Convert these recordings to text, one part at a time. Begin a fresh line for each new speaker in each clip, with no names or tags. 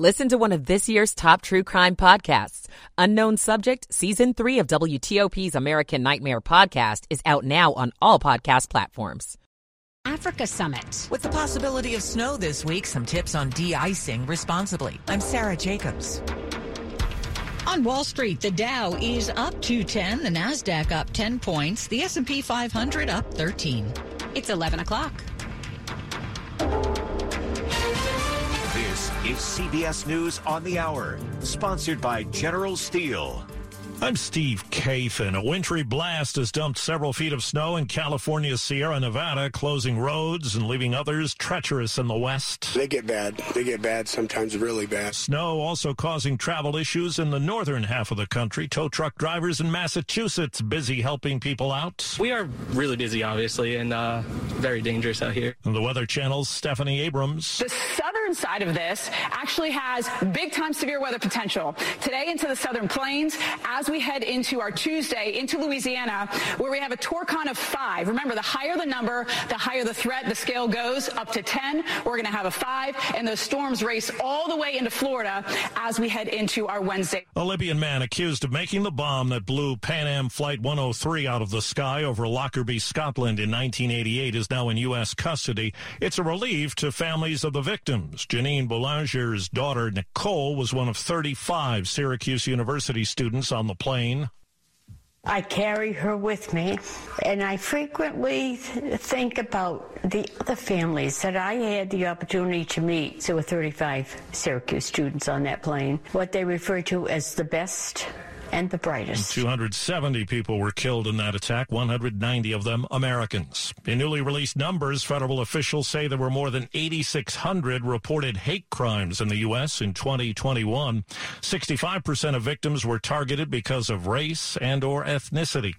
Listen to one of this year's top true crime podcasts. Unknown Subject, Season 3 of WTOP's American Nightmare podcast is out now on all podcast platforms.
Africa Summit.
With the possibility of snow this week, some tips on de-icing responsibly. I'm Sarah Jacobs.
On Wall Street, the Dow is up 210, the Nasdaq up 10 points, the S&P 500 up 13.
It's 11 o'clock.
This is CBS News on the Hour, sponsored by General Steel.
I'm Steve Kathan. A wintry blast has dumped several feet of snow in California's Sierra Nevada, closing roads and leaving others treacherous in the west.
They get bad. They get bad, sometimes really bad.
Snow also causing travel issues in the northern half of the country. Tow truck drivers in Massachusetts busy helping people out.
We are really busy, obviously, and uh, very dangerous out here.
And the Weather Channel's Stephanie Abrams.
The southern side of this actually has big time severe weather potential. Today into the southern plains, as we head into our Tuesday into Louisiana, where we have a torcon of five. Remember, the higher the number, the higher the threat. The scale goes up to 10. We're going to have a five, and those storms race all the way into Florida as we head into our Wednesday.
A Libyan man accused of making the bomb that blew Pan Am Flight 103 out of the sky over Lockerbie, Scotland in 1988 is now in U.S. custody. It's a relief to families of the victims. Janine Boulanger's daughter, Nicole, was one of 35 Syracuse University students on the plane.
I carry her with me, and I frequently think about the other families that I had the opportunity to meet. There were 35 Syracuse students on that plane, what they refer to as the best and the brightest.
270 people were killed in that attack, 190 of them Americans. In newly released numbers, federal officials say there were more than 8,600 reported hate crimes in the U.S. in 2021. 65% of victims were targeted because of race and or ethnicity.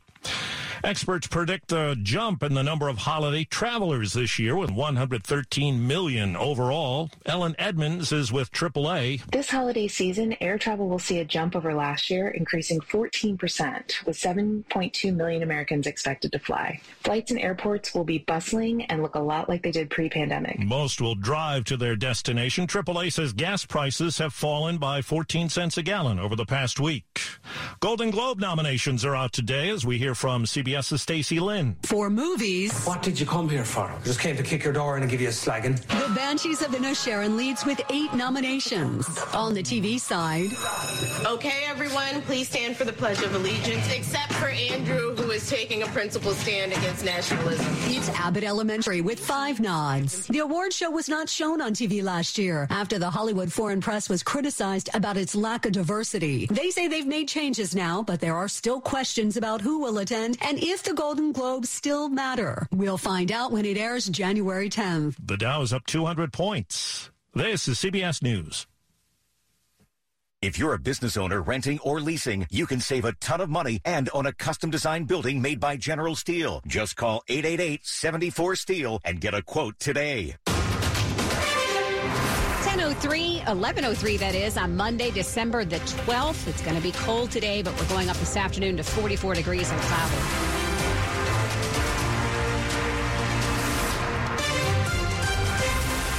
Experts predict a jump in the number of holiday travelers this year with 113 million overall. Ellen Edmonds is with AAA.
This holiday season, air travel will see a jump over last year, increasing 14%, with 7.2 million Americans expected to fly. Flights and airports will be bustling and look a lot like they did pre-pandemic.
Most will drive to their destination. AAA says gas prices have fallen by 14 cents a gallon over the past week. Golden Globe nominations are out today as we hear from CBS's Stacy Lynn.
For movies.
What did you come here for? I just came to kick your door in and give you a slagging.
The Banshees of Inisherin leads with eight nominations. On the TV side.
Okay, everyone, please stand for the Pledge of Allegiance, except for Andrew, who is taking a principled stand against nationalism.
It's Abbott Elementary with five nods. The award show was not shown on TV last year after the Hollywood Foreign Press was criticized about its lack of diversity. They say they've made changes now, but there are still questions about who will attend and if the Golden Globes still matter. We'll find out when it airs January 10th.
The Dow is up 200 points. This is CBS News.
If you're a business owner renting or leasing, you can save a ton of money and own a custom designed building made by General Steel. Just call 888-74-STEEL and get a quote today.
1003, 1103 that is, on Monday, December the 12th. It's going to be cold today, but we're going up this afternoon to 44 degrees and cloudy.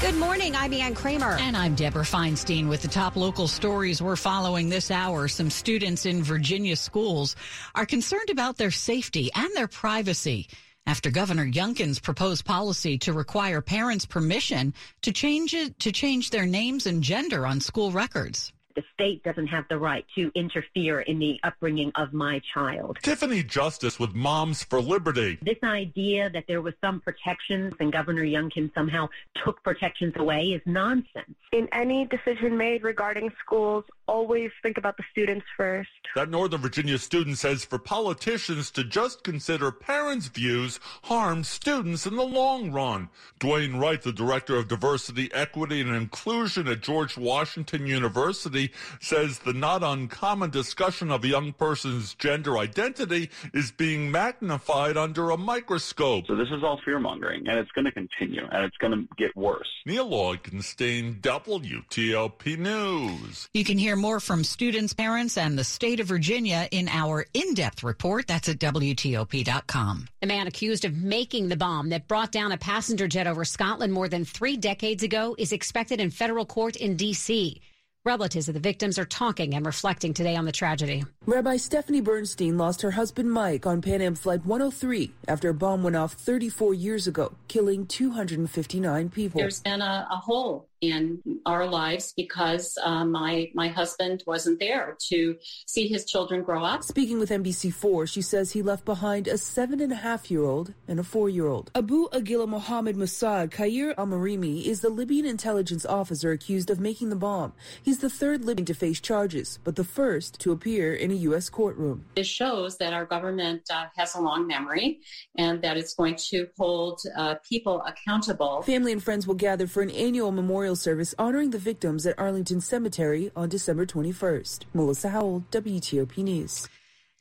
Good morning. I'm Ann Kramer.
And I'm Deborah Feinstein with the top local stories we're following this hour. Some students in Virginia schools are concerned about their safety and their privacy after Governor Youngkin's proposed policy to require parents permission to change it to change their names and gender on school records
the state doesn't have the right to interfere in the upbringing of my child.
Tiffany Justice with Moms for Liberty.
This idea that there was some protections and Governor Youngkin somehow took protections away is nonsense.
In any decision made regarding schools, always think about the students first.
That Northern Virginia student says for politicians to just consider parents' views harms students in the long run. Dwayne Wright, the director of diversity, equity, and inclusion at George Washington University, says the not uncommon discussion of a young person's gender identity is being magnified under a microscope.
So this is all fear mongering, and it's going to continue, and it's going to get worse.
Neil Augenstein, WTOP News.
You can hear more from students, parents, and the state of Virginia in our in-depth report. That's at WTOP.com.
The man accused of making the bomb that brought down a passenger jet over Scotland more than three decades ago is expected in federal court in D.C. Relatives of the victims are talking and reflecting today on the tragedy.
Rabbi Stephanie Bernstein lost her husband Mike on Pan Am Flight 103 after a bomb went off 34 years ago, killing 259 people.
There's been a, a hole in our lives because uh, my my husband wasn't there to see his children grow up.
Speaking with NBC4, she says he left behind a seven and a half year old and a four year old. Abu Agila Mohammed Mossad Kair Amarimi is the Libyan intelligence officer accused of making the bomb. He's the third Libyan to face charges, but the first to appear in a U.S. courtroom.
This shows that our government uh, has a long memory and that it's going to hold uh, people accountable.
Family and friends will gather for an annual memorial service honoring the victims at Arlington Cemetery on December 21st. Melissa Howell, WTOP News.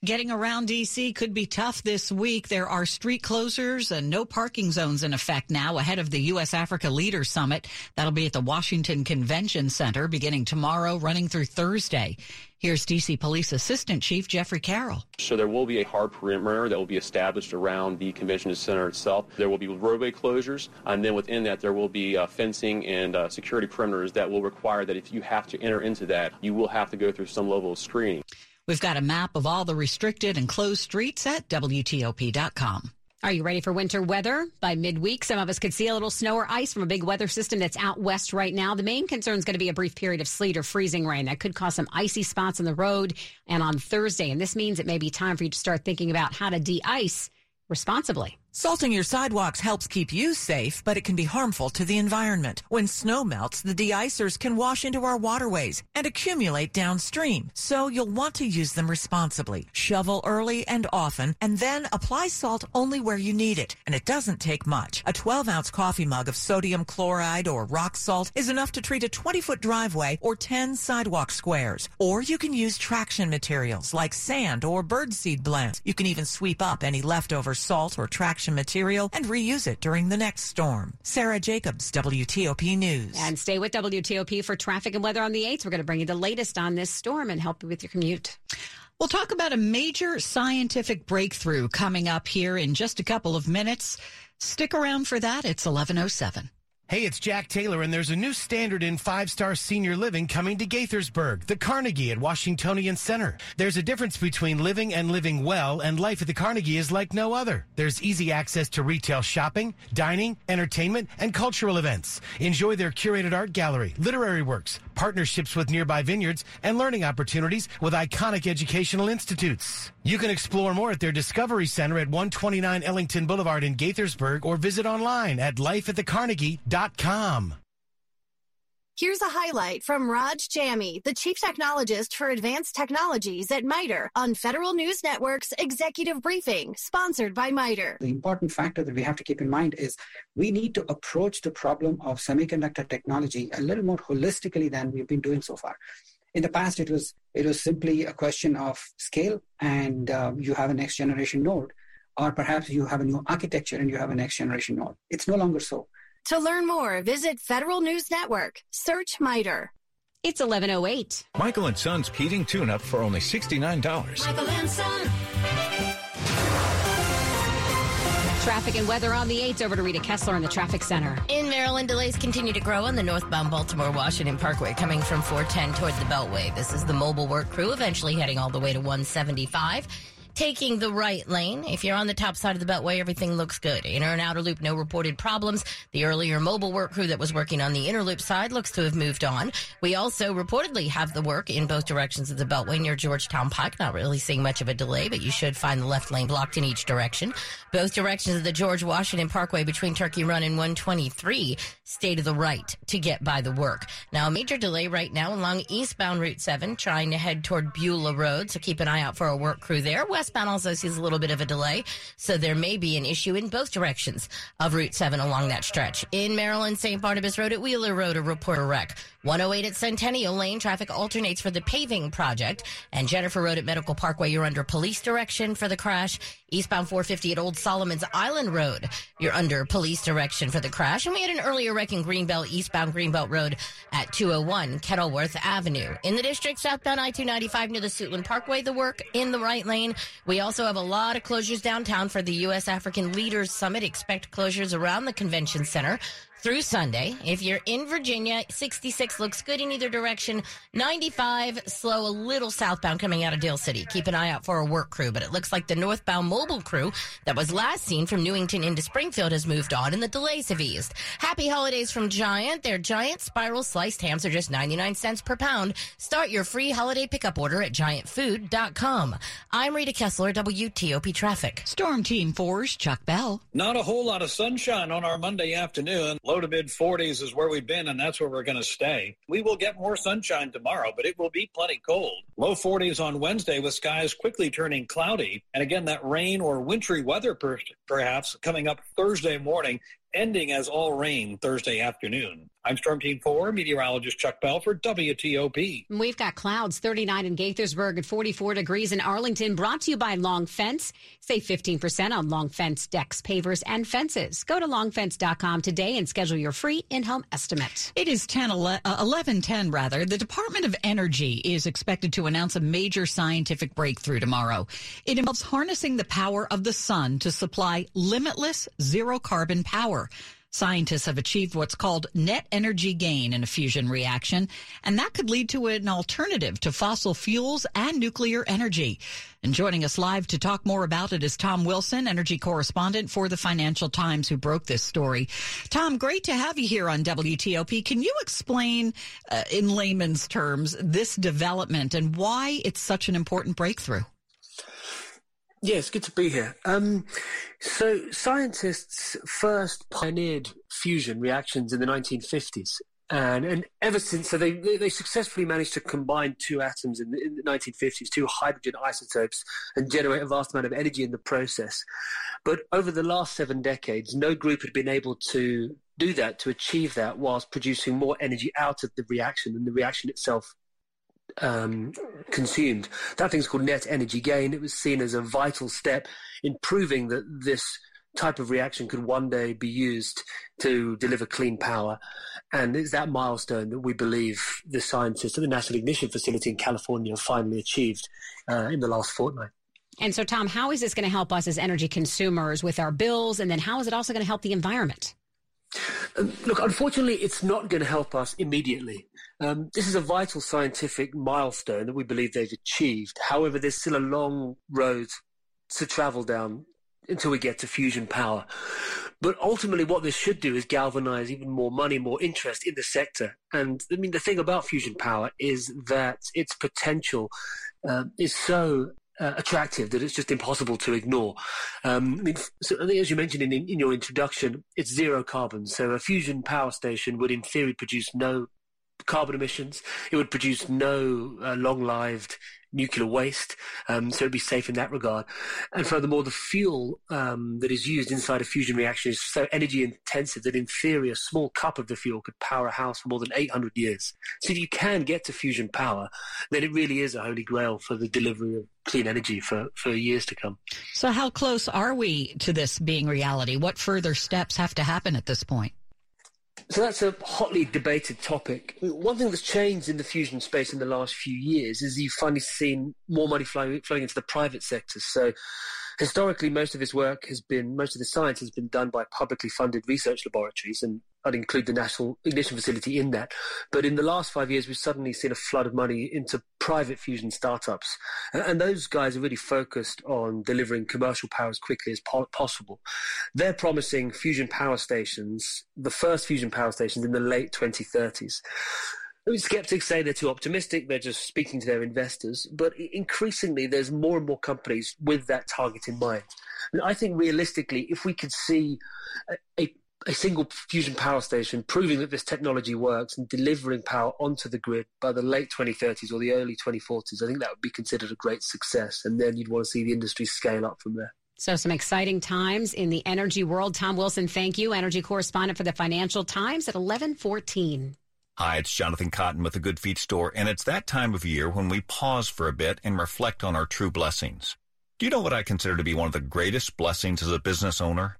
Getting around D.C. could be tough this week. There are street closures and no parking zones in effect now ahead of the U.S. Africa Leaders Summit. That'll be at the Washington Convention Center beginning tomorrow, running through Thursday. Here's D.C. Police Assistant Chief Jeffrey Carroll.
So there will be a hard perimeter that will be established around the convention center itself. There will be roadway closures, and then within that there will be uh, fencing and uh, security perimeters that will require that if you have to enter into that, you will have to go through some level of screening.
We've got a map of all the restricted and closed streets at WTOP.com.
Are you ready for winter weather? By midweek, some of us could see a little snow or ice from a big weather system that's out west right now. The main concern is going to be a brief period of sleet or freezing rain that could cause some icy spots on the road and on Thursday. And this means it may be time for you to start thinking about how to de ice responsibly.
Salting your sidewalks helps keep you safe, but it can be harmful to the environment. When snow melts, the de-icers can wash into our waterways and accumulate downstream, so you'll want to use them responsibly. Shovel early and often, and then apply salt only where you need it. And it doesn't take much. A 12-ounce coffee mug of sodium chloride or rock salt is enough to treat a 20-foot driveway or 10 sidewalk squares. Or you can use traction materials like sand or birdseed blends. You can even sweep up any leftover salt or traction material and reuse it during the next storm. Sarah Jacobs, WTOP News.
And stay with WTOP for traffic and weather on the 8th. We're going to bring you the latest on this storm and help you with your commute.
We'll talk about a major scientific breakthrough coming up here in just a couple of minutes. Stick around for that. It's 1107.
Hey, it's Jack Taylor, and there's a new standard in five star senior living coming to Gaithersburg, the Carnegie at Washingtonian Center. There's a difference between living and living well, and life at the Carnegie is like no other. There's easy access to retail shopping, dining, entertainment, and cultural events. Enjoy their curated art gallery, literary works, partnerships with nearby vineyards, and learning opportunities with iconic educational institutes. You can explore more at their Discovery Center at 129 Ellington Boulevard in Gaithersburg or visit online at lifeatthecarnegie.com.
Here's a highlight from Raj Jammy, the Chief Technologist for Advanced Technologies at MITRE on Federal News Network's Executive Briefing, sponsored by MITRE.
The important factor that we have to keep in mind is we need to approach the problem of semiconductor technology a little more holistically than we've been doing so far. In the past, it was it was simply a question of scale, and uh, you have a next generation node, or perhaps you have a new architecture and you have a next generation node. It's no longer so.
To learn more, visit Federal News Network. Search MITRE.
It's 1108.
Michael and Son's heating tune-up for only $69.
Michael and Son.
Traffic and weather on the 8th. Over to Rita Kessler in the traffic center.
In Maryland, delays continue to grow on the northbound Baltimore Washington Parkway coming from 410 toward the Beltway. This is the mobile work crew eventually heading all the way to 175 taking the right lane. If you're on the top side of the Beltway, everything looks good. Inner and outer loop, no reported problems. The earlier mobile work crew that was working on the inner loop side looks to have moved on. We also reportedly have the work in both directions of the Beltway near Georgetown Pike. Not really seeing much of a delay, but you should find the left lane blocked in each direction. Both directions of the George Washington Parkway between Turkey Run and 123 stay to the right to get by the work. Now, a major delay right now along eastbound Route 7 trying to head toward Beulah Road, so keep an eye out for a work crew there. Westbound also sees a little bit of a delay, so there may be an issue in both directions of Route 7 along that stretch. In Maryland, St. Barnabas Road at Wheeler Road, a reporter wreck. 108 at Centennial Lane, traffic alternates for the paving project. And Jennifer Road at Medical Parkway, you're under police direction for the crash. Eastbound 450 at Old Solomon's Island Road, you're under police direction for the crash. And we had an earlier wreck in Greenbelt, eastbound Greenbelt Road at 201 Kenilworth Avenue. In the district, southbound I-295 near the Suitland Parkway, the work in the right lane. We also have a lot of closures downtown for the U.S. African Leaders Summit. Expect closures around the convention center through Sunday. If you're in Virginia, 66 looks good in either direction. 95 slow, a little southbound coming out of Dale City. Keep an eye out for a work crew, but it looks like the northbound mobile crew that was last seen from Newington into Springfield has moved on and the delays have eased. Happy holidays from Giant. Their Giant spiral sliced hams are just 99 cents per pound. Start your free holiday pickup order at giantfood.com. I'm Rita Kessler, WTOP Traffic.
Storm Team 4's Chuck Bell.
Not a whole lot of sunshine on our Monday afternoon. Low to mid 40s is where we've been, and that's where we're going to stay. We will get more sunshine tomorrow, but it will be plenty cold. Low 40s on Wednesday with skies quickly turning cloudy. And again, that rain or wintry weather per- perhaps coming up Thursday morning ending as all rain Thursday afternoon. I'm Storm Team 4, meteorologist Chuck Bell for WTOP.
We've got clouds 39 in Gaithersburg and 44 degrees in Arlington, brought to you by Long Fence. Save 15% on Long Fence decks, pavers, and fences. Go to longfence.com today and schedule your free in-home estimate.
It is 10, 11, uh, 1110 rather. The Department of Energy is expected to announce a major scientific breakthrough tomorrow. It involves harnessing the power of the sun to supply limitless zero carbon power. Scientists have achieved what's called net energy gain in a fusion reaction, and that could lead to an alternative to fossil fuels and nuclear energy. And joining us live to talk more about it is Tom Wilson, energy correspondent for the Financial Times, who broke this story. Tom, great to have you here on WTOP. Can you explain, uh, in layman's terms, this development and why it's such an important breakthrough?
It's good to be here. Um, so, scientists first pioneered fusion reactions in the 1950s. And, and ever since, so they, they, they successfully managed to combine two atoms in the, in the 1950s, two hydrogen isotopes, and generate a vast amount of energy in the process. But over the last seven decades, no group had been able to do that, to achieve that, whilst producing more energy out of the reaction than the reaction itself um, consumed. That thing's called net energy gain. It was seen as a vital step in proving that this type of reaction could one day be used to deliver clean power. And it's that milestone that we believe the scientists at the National Ignition Facility in California finally achieved uh, in the last fortnight.
And so, Tom, how is this going to help us as energy consumers with our bills? And then how is it also going to help the environment?
Um, look, unfortunately, it's not going to help us immediately. Um, this is a vital scientific milestone that we believe they've achieved. However, there's still a long road to travel down until we get to fusion power. But ultimately, what this should do is galvanize even more money, more interest in the sector. And I mean, the thing about fusion power is that its potential uh, is so uh, attractive that it's just impossible to ignore. Um, I mean, so I think as you mentioned in, in your introduction, it's zero carbon. So a fusion power station would, in theory, produce no carbon emissions. It would produce no uh, long-lived nuclear waste, um, so it'd be safe in that regard. And furthermore, the fuel um, that is used inside a fusion reaction is so energy intensive that in theory a small cup of the fuel could power a house for more than 800 years. So if you can get to fusion power, then it really is a holy grail for the delivery of clean energy for, for years to come.
So how close are we to this being reality? What further steps have to happen at this point?
So that's a hotly debated topic. One thing that's changed in the fusion space in the last few years is you've finally seen more money flowing, flowing into the private sector. So historically, most of this work has been, most of the science has been done by publicly funded research laboratories, and I'd include the National Ignition Facility in that. But in the last five years, we've suddenly seen a flood of money into private fusion startups. And those guys are really focused on delivering commercial power as quickly as po- possible. They're promising fusion power stations, the first fusion power stations in the late 2030s. I mean, skeptics say they're too optimistic. They're just speaking to their investors. But increasingly, there's more and more companies with that target in mind. I think realistically, if we could see a a single fusion power station proving that this technology works and delivering power onto the grid by the late 2030s or the early 2040s, I think that would be considered a great success. And then you'd want to see the industry scale up from there.
So, some exciting times in the energy world. Tom Wilson, thank you, energy correspondent for the Financial Times at 1114.
Hi, it's Jonathan Cotton with the Good Feet Store, and it's that time of year when we pause for a bit and reflect on our true blessings. Do you know what I consider to be one of the greatest blessings as a business owner?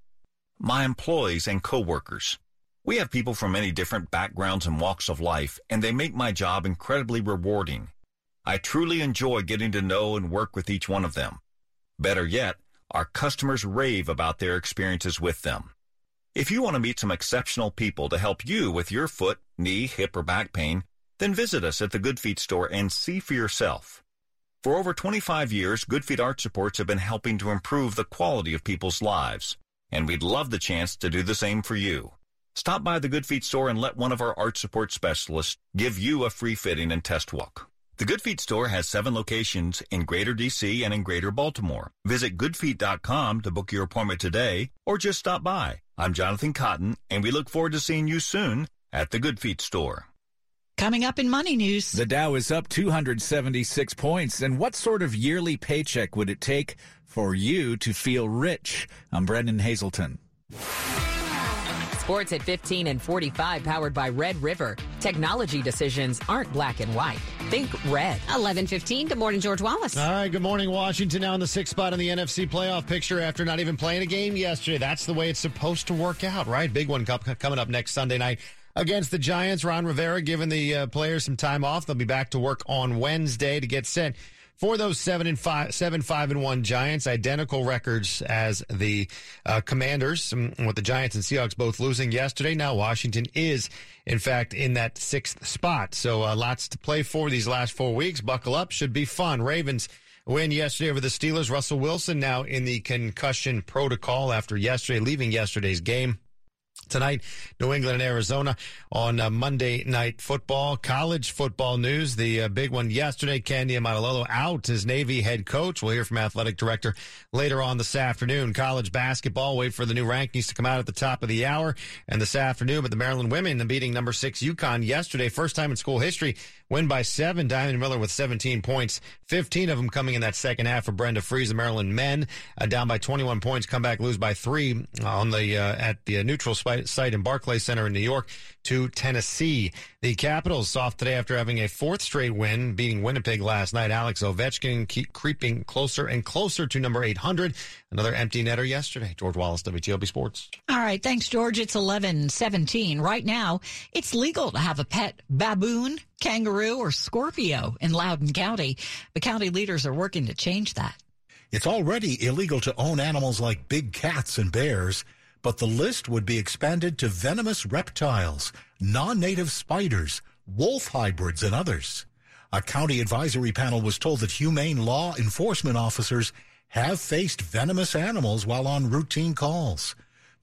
My employees and coworkers. We have people from many different backgrounds and walks of life, and they make my job incredibly rewarding. I truly enjoy getting to know and work with each one of them. Better yet, our customers rave about their experiences with them. If you want to meet some exceptional people to help you with your foot, knee, hip, or back pain, then visit us at the Good Feet store and see for yourself. For over 25 years, Good Feet Arch Supports have been helping to improve the quality of people's lives, and we'd love the chance to do the same for you. Stop by the Good Feet store and let one of our art support specialists give you a free fitting and test walk. The Good Feet store has seven locations in Greater DC and in Greater Baltimore. Visit goodfeet.com to book your appointment today or just stop by. I'm Jonathan Cotton, and we look forward to seeing you soon at the Good Feet store.
Coming up in money news.
The Dow is up 276 points. And what sort of yearly paycheck would it take for you to feel rich? I'm Brennan Haselton.
Sports at 15 and 45 powered by Red River. Technology decisions aren't black and white. Think red.
11:15. Good morning, George Wallace.
All right, good morning, Washington. Now in the sixth spot in the NFC playoff picture after not even playing a game yesterday. That's the way it's supposed to work out, right? Big one coming up next Sunday night against the Giants. Ron Rivera giving the uh, players some time off. They'll be back to work on Wednesday to get set for those seven and five, seven five and one Giants, identical records as the uh, Commanders, um, with the Giants and Seahawks both losing yesterday. Now Washington is, in fact, in that sixth spot. So uh, lots to play for these last four weeks. Buckle up, should be fun. Ravens win yesterday over the Steelers. Russell Wilson now in the concussion protocol after yesterday, leaving yesterday's game. Tonight, New England and Arizona on uh, Monday Night Football. College football news. The uh, big one yesterday, Ken Niumatalolo out as Navy head coach. We'll hear from athletic director later on this afternoon. College basketball, wait for the new rankings to come out at the top of the hour. And this afternoon, but the Maryland women the beating number six UConn yesterday. First time in school history Win by seven. Diamond Miller with 17 points, 15 of them coming in that second half for Brenda Frese. The Maryland men uh, down by 21 points, come back, lose by three on the uh, at the uh, neutral site in Barclays Center in New York to Tennessee. The Capitals soft today after having a fourth straight win, beating Winnipeg last night. Alex Ovechkin keep creeping closer and closer to number 800. Another empty netter yesterday. George Wallace, WTOP Sports.
All right. Thanks, George. It's 1117. Right now, it's legal to have a pet baboon, kangaroo, or Scorpio in Loudoun County. The county leaders are working to change that.
It's already illegal to own animals like big cats and bears but the list would be expanded to venomous reptiles, non-native spiders, wolf hybrids, and others. A county advisory panel was told that humane law enforcement officers have faced venomous animals while on routine calls.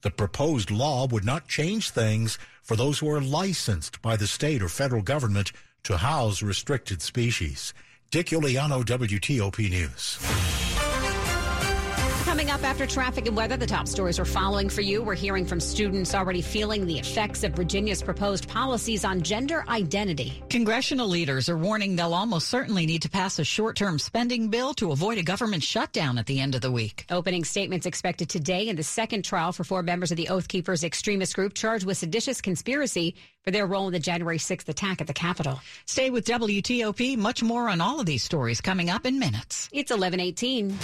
The proposed law would not change things for those who are licensed by the state or federal government to house restricted species. Dick Uliano, WTOP News.
Coming up after traffic and weather, the top stories we're following for you. We're hearing from students already feeling the effects of Virginia's proposed policies on gender identity.
Congressional leaders are warning they'll almost certainly need to pass a short term spending bill to avoid a government shutdown at the end of the week.
Opening statements expected today in the second trial for four members of the Oath Keepers extremist group charged with seditious conspiracy for their role in the January 6th attack at the Capitol.
Stay with WTOP. Much more on all of these stories coming up in minutes.
It's 1118.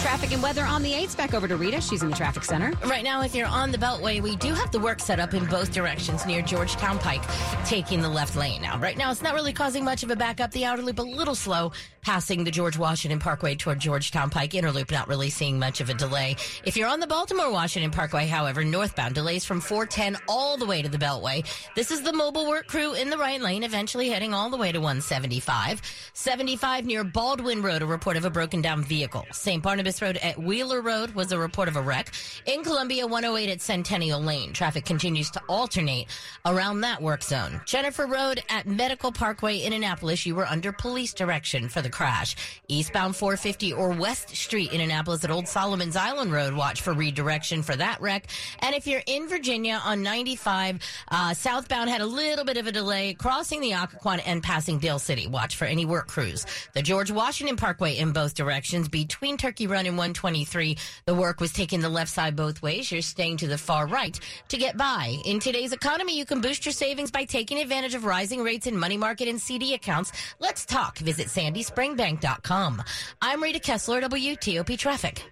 Traffic and weather on the 8s. Back over to Rita. She's in the traffic center.
Right now, if you're on the Beltway, we do have the work set up in both directions near Georgetown Pike, taking the left lane now. Right now, it's not really causing much of a backup. The outer loop a little slow, passing the George Washington Parkway toward Georgetown Pike. Inner loop not really seeing much of a delay. If you're on the Baltimore Washington Parkway, however, northbound delays from 410 all the way to the Beltway. This is the mobile work crew in the right lane, eventually heading all the way to 175. 75 near Baldwin Road, a report of a broken down vehicle. St. Barnabas Road at Wheeler Road was a report of a wreck. In Columbia, 108 at Centennial Lane. Traffic continues to alternate around that work zone. Jennifer Road at Medical Parkway in Annapolis, you were under police direction for the crash. Eastbound 450 or West Street in Annapolis at Old Solomon's Island Road, watch for redirection for that wreck. And if you're in Virginia on 95, uh, southbound had a little bit of a delay crossing the Occoquan and passing Dale City. Watch for any work crews. The George Washington Parkway in both directions between Turkey Run and 123. The work was taking the left side both ways. You're staying to the far right to get by. In today's economy, you can boost your savings by taking advantage of rising rates in money market and CD accounts. Let's talk. Visit sandyspringbank.com. I'm Rita Kessler, WTOP Traffic.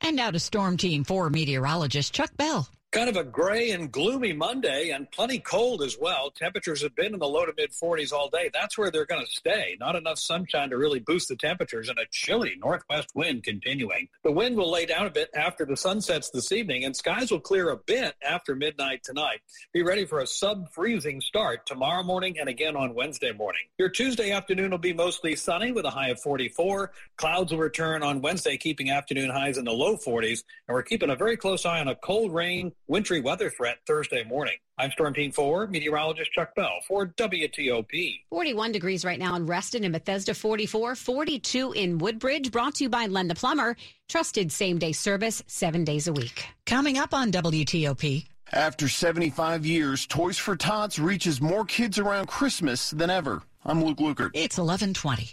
And now to Storm Team 4 meteorologist Chuck Bell.
Kind of a gray and gloomy Monday and plenty cold as well. Temperatures have been in the low to mid 40s all day. That's where they're going to stay. Not enough sunshine to really boost the temperatures and a chilly northwest wind continuing. The wind will lay down a bit after the sun sets this evening and skies will clear a bit after midnight tonight. Be ready for a sub freezing start tomorrow morning and again on Wednesday morning. Your Tuesday afternoon will be mostly sunny with a high of 44. Clouds will return on Wednesday, keeping afternoon highs in the low 40s. And we're keeping a very close eye on a cold rain wintry weather threat Thursday morning. I'm Storm Team 4 meteorologist Chuck Bell for WTOP.
41 degrees right now in Reston and Bethesda, 44, 42 in Woodbridge. Brought to you by Len the Plumber. Trusted same day service seven days a week.
Coming up on WTOP.
After 75 years, Toys for Tots reaches more kids around Christmas than ever. I'm Luke Lukert.
It's 1120.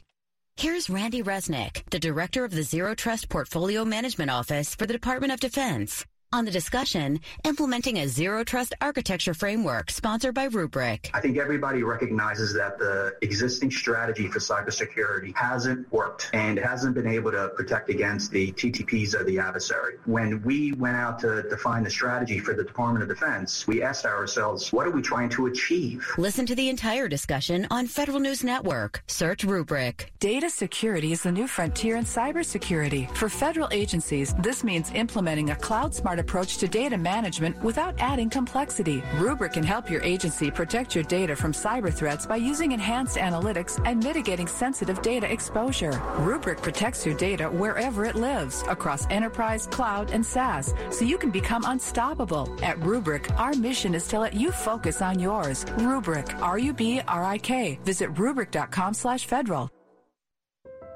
Here's Randy Resnick, the director of the Zero Trust Portfolio Management Office for the Department of Defense on the discussion implementing a zero trust architecture framework sponsored by Rubrik.
I think everybody recognizes that the existing strategy for cybersecurity hasn't worked and hasn't been able to protect against the TTPs of the adversary. When we went out to define the strategy for the Department of Defense, we asked ourselves, what are we trying to achieve?
Listen to the entire discussion on Federal News Network. Search Rubrik.
Data security is the new frontier in cybersecurity. For federal agencies, this means implementing a cloud smart approach to data management without adding complexity. Rubrik can help your agency protect your data from cyber threats by using enhanced analytics and mitigating sensitive data exposure. Rubrik protects your data wherever it lives, across enterprise, cloud, and SaaS, so you can become unstoppable. At Rubrik, our mission is to let you focus on yours. Rubrik, R-U-B-R-I-K. Visit Rubrik.com slash federal.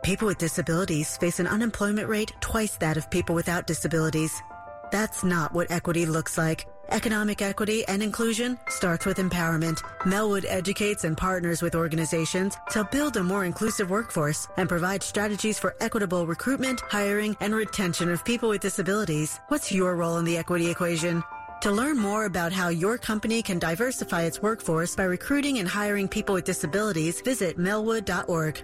People with disabilities face an unemployment rate twice that of people without disabilities. That's not what equity looks like. Economic equity and inclusion starts with empowerment. Melwood educates and partners with organizations to build a more inclusive workforce and provide strategies for equitable recruitment, hiring, and retention of people with disabilities. What's your role in the equity equation? To learn more about how your company can diversify its workforce by recruiting and hiring people with disabilities, visit melwood.org.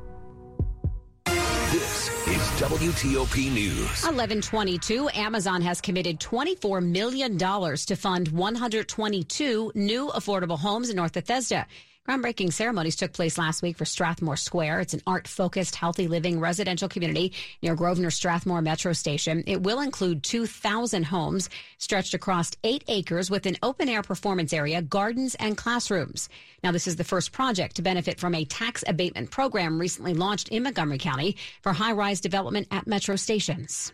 This is WTOP News.
1122, Amazon has committed $24 million to fund 122 new affordable homes in North Bethesda. Groundbreaking ceremonies took place last week for Strathmore Square. It's an art focused, healthy living residential community near Grosvenor Strathmore Metro Station. It will include 2,000 homes stretched across eight acres with an open air performance area, gardens, and classrooms. Now, this is the first project to benefit from a tax abatement program recently launched in Montgomery County for high rise development at metro stations.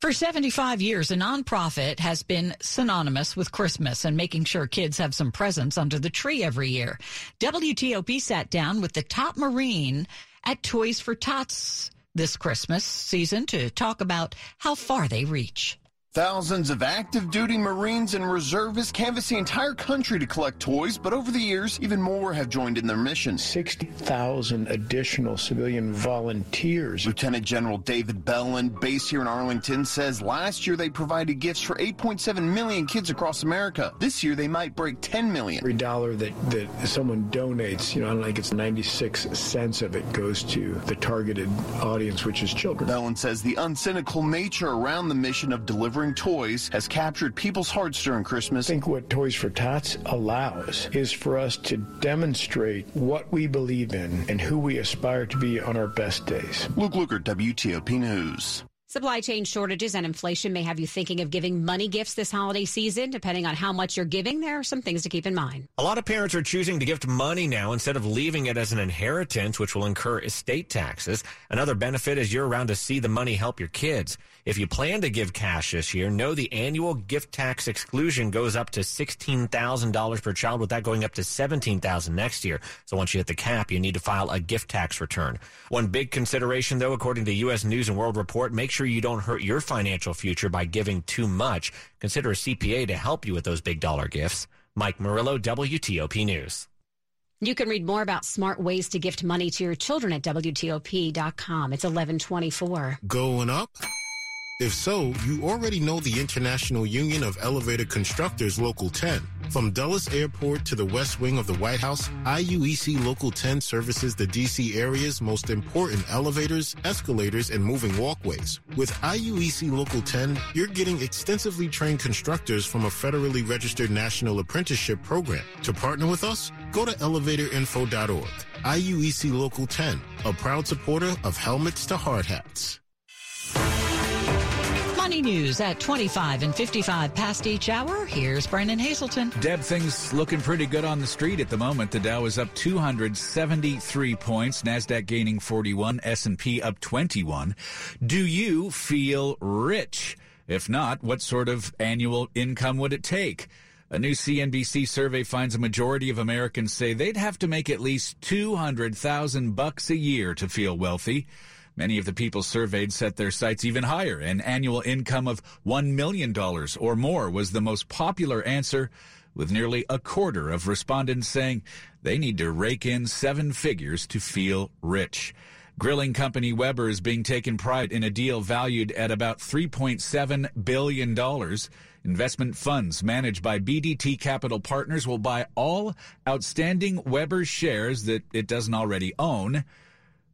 For 75 years, a nonprofit has been synonymous with Christmas and making sure kids have some presents under the tree every year. WTOP sat down with the top Marine at Toys for Tots this Christmas season to talk about how far they reach.
Thousands of active duty Marines and reservists canvass the entire country to collect toys, but over the years, even more have joined in their mission.
60,000 additional civilian volunteers.
Lieutenant General David Bellon, based here in Arlington, says last year they provided gifts for 8.7 million kids across America. This year they might break 10 million.
Every dollar that, that someone donates, you know, like it's 96 cents of it goes to the targeted audience, which is children.
Bellon says the uncynical nature around the mission of delivering toys has captured people's hearts during Christmas.
I think what Toys for Tots allows is for us to demonstrate what we believe in and who we aspire to be on our best days.
Luke Lukert, WTOP News.
Supply chain shortages and inflation may have you thinking of giving money gifts this holiday season. Depending on how much you're giving, there are some things to keep in mind.
A lot of parents are choosing to gift money now instead of leaving it as an inheritance, which will incur estate taxes. Another benefit is you're around to see the money help your kids. If you plan to give cash this year, know the annual gift tax exclusion goes up to $16,000 per child, with that going up to $17,000 next year. So once you hit the cap, you need to file a gift tax return. One big consideration, though, according to U.S. News and World Report, make sure you don't hurt your financial future by giving too much, consider a CPA to help you with those big dollar gifts. Mike Murillo, WTOP News.
You can read more about smart ways to gift money to your children at WTOP.com. It's 1124.
Going up? If so, you already know the International Union of Elevator Constructors Local 10. From Dulles Airport to the west wing of the White House, IUEC Local 10 services the DC area's most important elevators, escalators, and moving walkways. With IUEC Local 10, you're getting extensively trained constructors from a federally registered national apprenticeship program. To partner with us, go to elevatorinfo.org. IUEC Local 10, a proud supporter of helmets to hard hats.
Money news at 25 and 55 past each hour. Here's Brennan Haselton.
Deb, things looking pretty good on the street at the moment. The Dow is up 273 points, Nasdaq gaining 41, S&P up 21. Do you feel rich? If not, what sort of annual income would it take? A new CNBC survey finds a majority of Americans say they'd have to make at least 200,000 bucks a year to feel wealthy. Many of the people surveyed set their sights even higher. An annual income of $1 million or more was the most popular answer, with nearly a quarter of respondents saying they need to rake in seven figures to feel rich. Grilling company Weber is being taken pride in a deal valued at about $3.7 billion. Investment funds managed by BDT Capital Partners will buy all outstanding Weber shares that it doesn't already own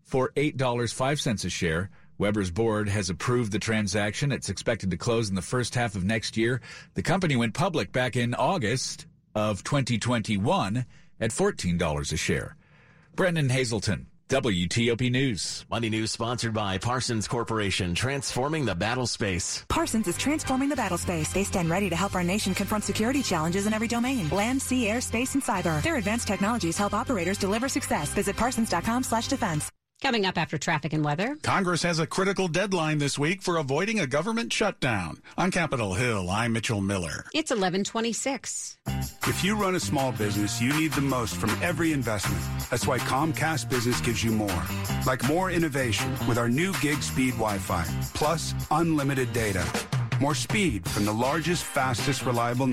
for $8.05 a share. Weber's board has approved the transaction. It's expected to close in the first half of next year. The company went public back in August of 2021 at $14 a share. Brennan Haselton, WTOP News.
Money News sponsored by Parsons Corporation, transforming the battle space.
Parsons is transforming the battle space. They stand ready to help our nation confront security challenges in every domain. Land, sea, air, space, and cyber. Their advanced technologies help operators deliver success. Visit parsons.com slash defense.
Coming up after traffic and weather.
Congress has a critical deadline this week for avoiding a government shutdown. On Capitol Hill, I'm Mitchell Miller.
It's 1126.
If you run a small business, you need the most from every investment. That's why Comcast Business gives you more. Like more innovation with our new gig speed Wi-Fi, plus unlimited data. More speed from the largest, fastest, reliable